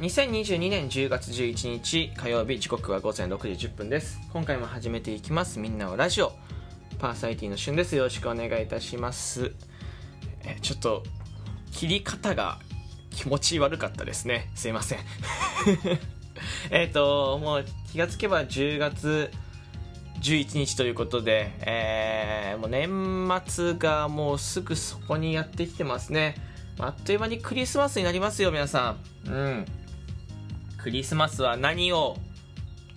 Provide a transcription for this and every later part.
2022年10月11日火曜日時刻は午前6時10分です。今回も始めていきます。みんなをラジオ。パーサイティの旬です。よろしくお願いいたします。えちょっと切り方が気持ち悪かったですね。すいません。えっともう気がつけば10月11日ということで、えー、もう年末がもうすぐそこにやってきてますね。あっという間にクリスマスになりますよ皆さん。うん。クリスマスは何を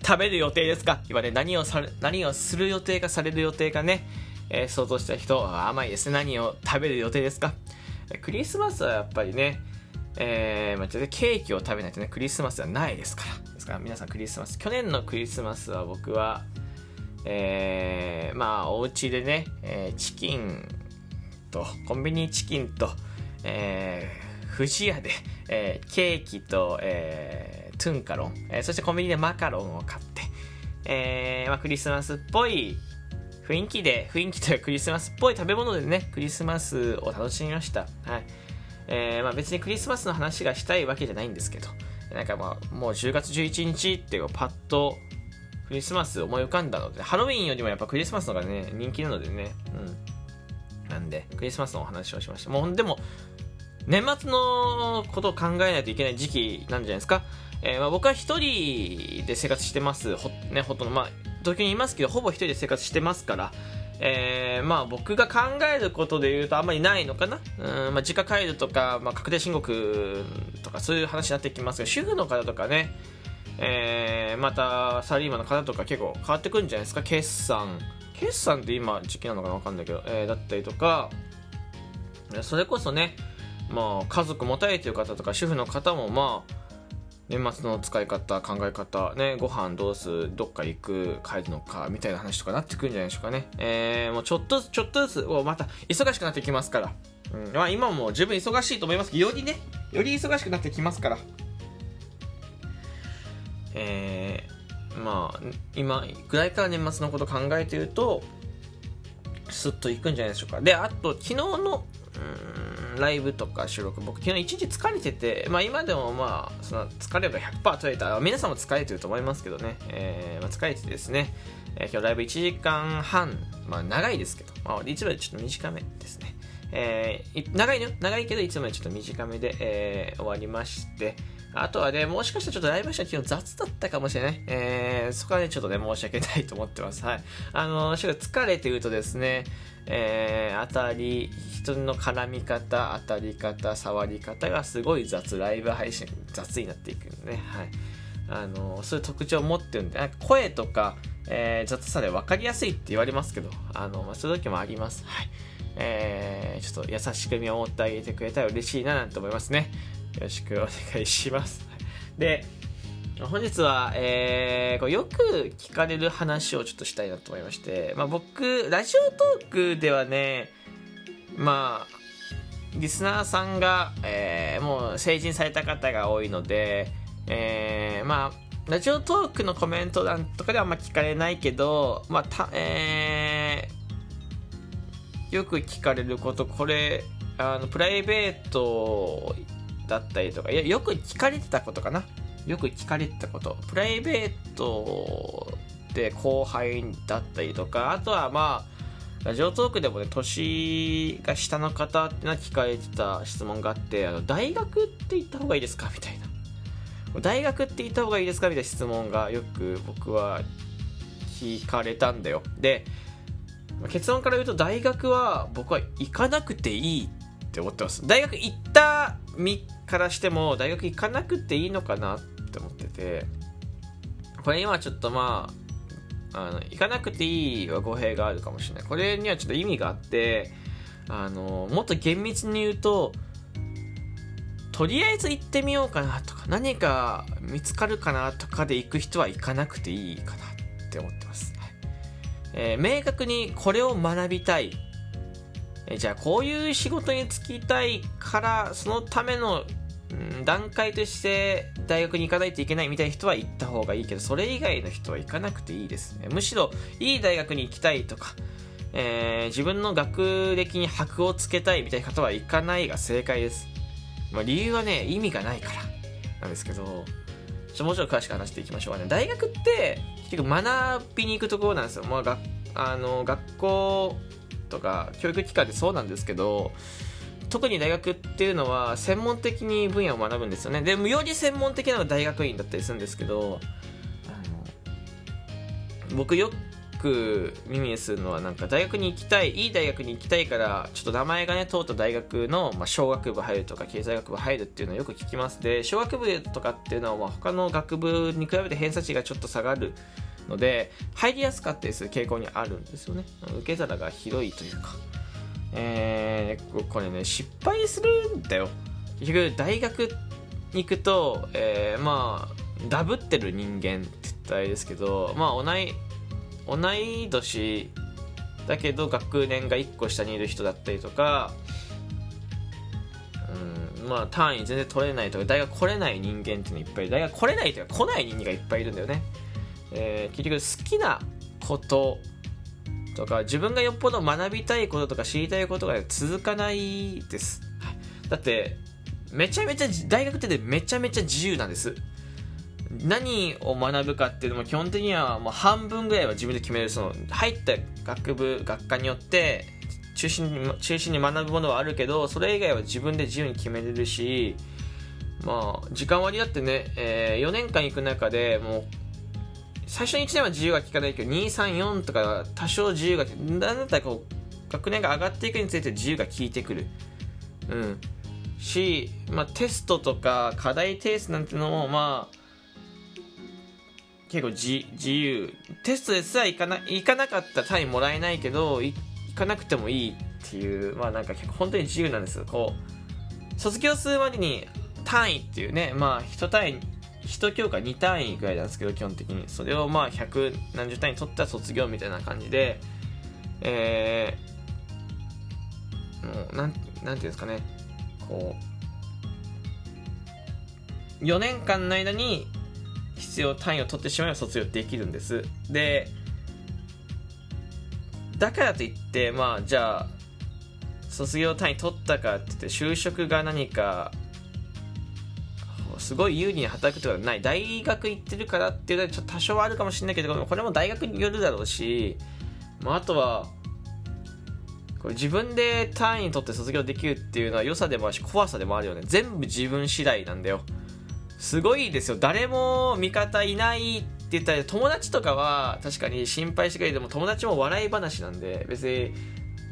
食べる予定ですか？今ね何をされ何をする予定かされる予定かね、えー、想像した人甘いですね。何を食べる予定ですか？クリスマスはやっぱりねえー、まあ、ケーキを食べないとねクリスマスはないですから。ですから皆さんクリスマス去年のクリスマスは僕はえー、まあお家でね、えー、チキンとコンビニチキンと、えー、不二家で、えー、ケーキと、えー、トゥンカロン、えー、そしてコンビニでマカロンを買って、えーまあ、クリスマスっぽい雰囲気で雰囲気というかクリスマスっぽい食べ物でねクリスマスを楽しみましたはいえーまあ、別にクリスマスの話がしたいわけじゃないんですけどなんかまあもう10月11日っていうパッとクリスマス思い浮かんだので、ハロウィンよりもやっぱクリスマスのがね、人気なのでね、うん。なんで、クリスマスのお話をしました。もう、でも、年末のことを考えないといけない時期なんじゃないですか。えー、まあ、僕は一人で生活してます。ほ、ね、ほとんど、まあ、東京にいますけど、ほぼ一人で生活してますから、えー、まあ僕が考えることで言うとあんまりないのかな。うん、まあ実家帰るとか、まあ確定申告とかそういう話になってきますが、主婦の方とかね、えー、またサラリーマンの方とか結構変わってくるんじゃないですか。決算。決算って今時期なのかな分かんないけど、えー、だったりとか。それこそね、まあ、家族持たれてる方とか主婦の方もまあ年末の使い方考え方ねご飯どうするどっか行く帰るのかみたいな話とかなってくるんじゃないでしょうかね。えー、もうちょっとずつちょっとずつまた忙しくなってきますから、うんまあ、今も十分忙しいと思いますけどよりねより忙しくなってきますから。えー、まあ今ぐらいから年末のこと考えてるとスッといくんじゃないでしょうか。であと昨日のうんライブとか収録僕昨日一日疲れてて、まあ、今でもまあその疲れば100%取れた皆さんも疲れてると思いますけどね、えーまあ、疲れててですね、えー、今日ライブ1時間半、まあ、長いですけど、まあ、いつもよりちょっと短めですね、えー、長いの？長いけどいつもよりちょっと短めで、えー、終わりましてあとはね、もしかしたらちょっとライブした昨日雑だったかもしれない。えー、そこはね、ちょっとね、申し訳ないと思ってます。はい。あの、しか疲れてるとですね、えー、当たり、人の絡み方、当たり方、触り方がすごい雑、ライブ配信雑になっていくんでね、はい。あの、そういう特徴を持ってるんで、声とか、えー、雑さで分かりやすいって言われますけど、あの、まあ、そういう時もあります。はい。えー、ちょっと優しく見守ってあげてくれたら嬉しいななんて思いますね。よろしくお願いします。で、本日は、えー、よく聞かれる話をちょっとしたいなと思いまして、まあ、僕、ラジオトークではね、まあ、リスナーさんが、えー、もう成人された方が多いので、えー、まあ、ラジオトークのコメント欄とかではあんま聞かれないけど、まあ、た、えー、よく聞かれること、これ、あの、プライベートだったりとかいや、よく聞かれてたことかな？よく聞かれてたこと。プライベートで後輩だったりとか、あとはまあ、ラジオトークでもね、年が下の方ってのは聞かれてた質問があって、あの大学って言った方がいいですか？みたいな。大学って言った方がいいですか？みたいな質問がよく僕は聞かれたんだよ。で、結論から言うと大学は僕は行かなくていいって思ってます大学行った身からしても大学行かなくていいのかなって思っててこれ今ちょっとまああの行かなくていいは語弊があるかもしれない。これにはちょっと意味があってあのもっと厳密に言うととりあえず行ってみようかなとか何か見つかるかなとかで行く人は行かなくていいかなって思ってます、はいえー、明確にこれを学びたい。えじゃあこういう仕事に就きたいからそのための、うん、段階として大学に行かないといけないみたいな人は行った方がいいけどそれ以外の人は行かなくていいですね。むしろいい大学に行きたいとか、えー、自分の学歴に箔をつけたいみたいな方は行かないが正解です、まあ、理由はね意味がないからなんですけどちょもうちょっと詳しく話していきましょうかね。大学って結局学びに行くところなんですよ、まあ、があの学校とか教育機関でそうなんですけど特に大学っていうのは専門的に分野を学ぶんですよね。でより専門的なのが大学院だったりするんですけど僕よく耳にするのはなんか大学に行きたいいい大学に行きたいからちょっと名前がね通った大学の、まあ、小学部入るとか経済学部入るっていうのをよく聞きます。で小学部とかっていうのはまあ他の学部に比べて偏差値がちょっと下がるので入りやすかったりする傾向にあるんですよね。受け皿が広いというか。えー、これね失敗するんだよ。結局大学に行くと、えー、まあダブってる人間って言ったらあれですけどまあ同い同い年だけど学年が1個下にいる人だったりとかうんまあ単位全然取れないとか大学来れない人間っていうのいっぱい大学来れないというか来ない人間がいっぱいいるんだよね、えー、結局好きなこととか自分がよっぽど学びたいこととか知りたいことが続かないです、だってめちゃめちゃ大学ってめちゃめちゃ自由なんです。何を学ぶかっていうのも基本的にはもう半分ぐらいは自分で決めるその入った学部学科によって中心に中心に学ぶものはあるけどそれ以外は自分で自由に決めれるしまあ時間割だってね、えー、4年間行く中でもう最初に1年は自由が利かないけど234とか多少自由がなんだったらこう学年が上がっていくにつれて自由が効いてくる。うん。し、まあ、テストとか課題提出なんてのもまあ結構自由。テストですら行かな行かなかった単位もらえないけど行かなくてもいいっていうまあなんか結構本当に自由なんですこう卒業するまでに単位っていうねまあ1単位1教科2単位ぐらいなんですけど基本的に。それをまあ100何十単位取ったら卒業みたいな感じでえー、もうなんなんていうんですかね。こう4年間の間に必要単位を取ってしまえば卒業できるんです。でだからといってまあじゃあ卒業単位取ったかって言って就職が何かすごい有利に働くとはない大学行ってるからっていうのはちょっと多少はあるかもしれないけどこれも大学によるだろうし、まあ、あとはこれ自分で単位取って卒業できるっていうのは良さでもあるし怖さでもあるよね。全部自分次第なんだよ。すごいですよ。誰も味方いないって言ったら友達とかは確かに心配してくれても友達も笑い話なんで別に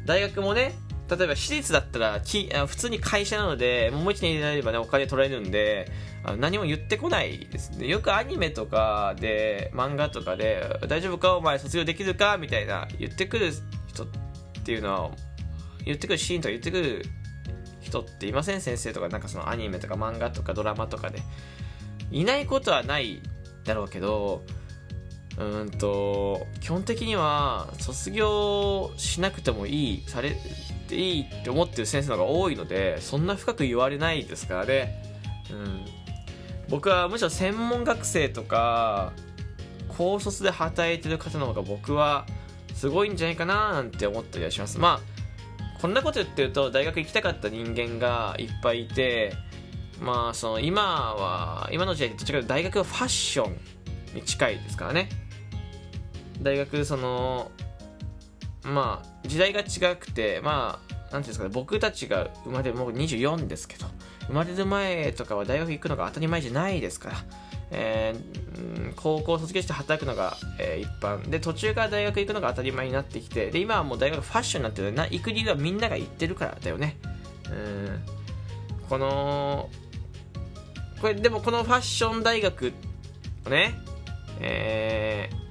大学もね例えば私立だったらき普通に会社なのでもう一年入れらればねお金取られるんで何も言ってこないですね。よくアニメとかで漫画とかで大丈夫かお前卒業できるかみたいな言ってくる人っていうのは言ってくるシーンとか言ってくる人っていません？先生とかなんかそのアニメとか漫画とかドラマとかで。いないことはないだろうけどうんと基本的には卒業しなくてもいいされていいって思ってる先生の方が多いのでそんな深く言われないですからね、うん、僕はむしろ専門学生とか高卒で働いてる方の方が僕はすごいんじゃないかななんて思ったりはします。まあこんなこと言ってると大学行きたかった人間がいっぱいいてまあその今は今の時代どっちかというと大学はファッションに近いですからね。大学そのまあ時代が違くてまあなんていうんですかね僕たちが生まれるもう24ですけど生まれる前とかは大学行くのが当たり前じゃないですからえー、高校卒業して働くのが、えー、一般。で途中から大学行くのが当たり前になってきてで今はもう大学ファッションになってるな行く理由はみんなが行ってるからだよね。うん。このこれでもこのファッション大学をね、えー、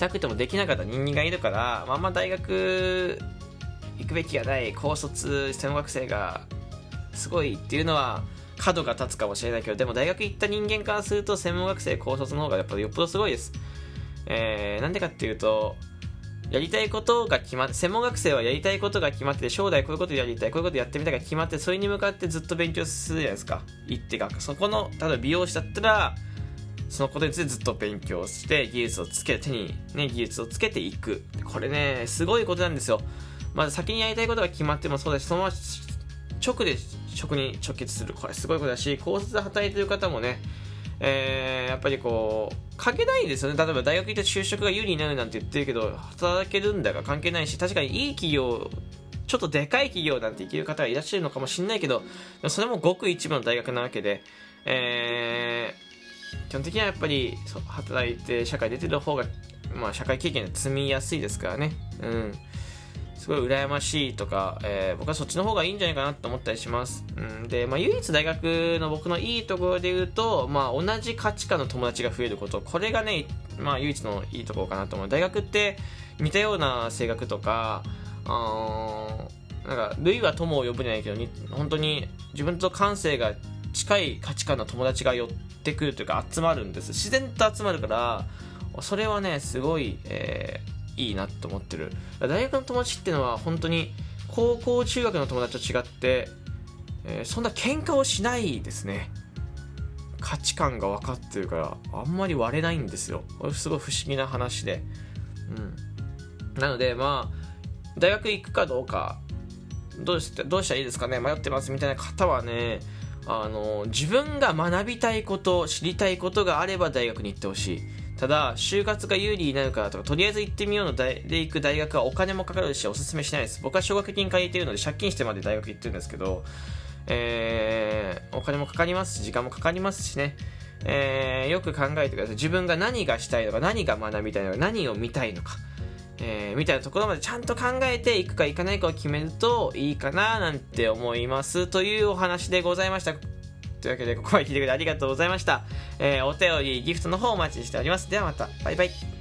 したくてもできなかった人間がいるから、まあ、んま大学行くべきがない高卒専門学生がすごいっていうのは角が立つかもしれないけどでも大学行った人間からすると専門学生高卒の方がやっぱりよっぽどすごいです、えー、なんでかっていうとやりたいことが決まって、専門学生はやりたいことが決まって、将来こういうことやりたい、こういうことやってみたいが決まって、それに向かってずっと勉強するじゃないですか。行って学そこの、例えば美容師だったら、そのことについてずっと勉強して、技術をつけ、手にね、技術をつけていく。これね、すごいことなんですよ。まず先にやりたいことが決まってもそうだし、そのまま直で職に直結するこれすごいことだし高卒で働いてる方もねえー、やっぱりこう、関係ないですよね。例えば大学行って就職が有利になるなんて言ってるけど、働けるんだが関係ないし、確かにいい企業、ちょっとでかい企業なんて行ける方はいらっしゃるのかもしれないけど、それもごく一部の大学なわけで、えー、基本的にはやっぱり働いて社会出てる方が、まあ、社会経験積みやすいですからね。うん。すごい羨ましいとか、えー、僕はそっちの方がいいんじゃないかなと思ったりします。うん、で、まあ、唯一大学の僕のいいところで言うと、まあ、同じ価値観の友達が増えること、これがね、まあ、唯一のいいところかなと思う。大学って似たような性格とか、あなんか、類は友を呼ぶじゃないけど、本当に自分と感性が近い価値観の友達が寄ってくるというか集まるんです。自然と集まるから、それはね、すごい、えーいいなと思ってる。大学の友達っていうのは本当に高校中学の友達と違って、えー、そんな喧嘩をしないですね。価値観が分かってるからあんまり割れないんですよ。すごい不思議な話で。うん。なのでまあ大学行くかどうかどうしてどうしたらいいですかね。迷ってますみたいな方はねあの自分が学びたいこと知りたいことがあれば大学に行ってほしいただ、就活が有利になるからとか、とりあえず行ってみようので行く大学はお金もかかるし、おすすめしないです。僕は奨学金借りてるので、借金してまで大学行ってるんですけど、えー、お金もかかりますし、時間もかかりますしね。えー、よく考えてください。自分が何がしたいのか、何が学びたいのか、何を見たいのか。えー、みたいなところまでちゃんと考えていくかいかないかを決めるといいかななんて思いますというお話でございました。というわけで、ここまで聞いてくれてありがとうございました。えー、お便り、ギフトの方お待ちしております。ではまた、バイバイ。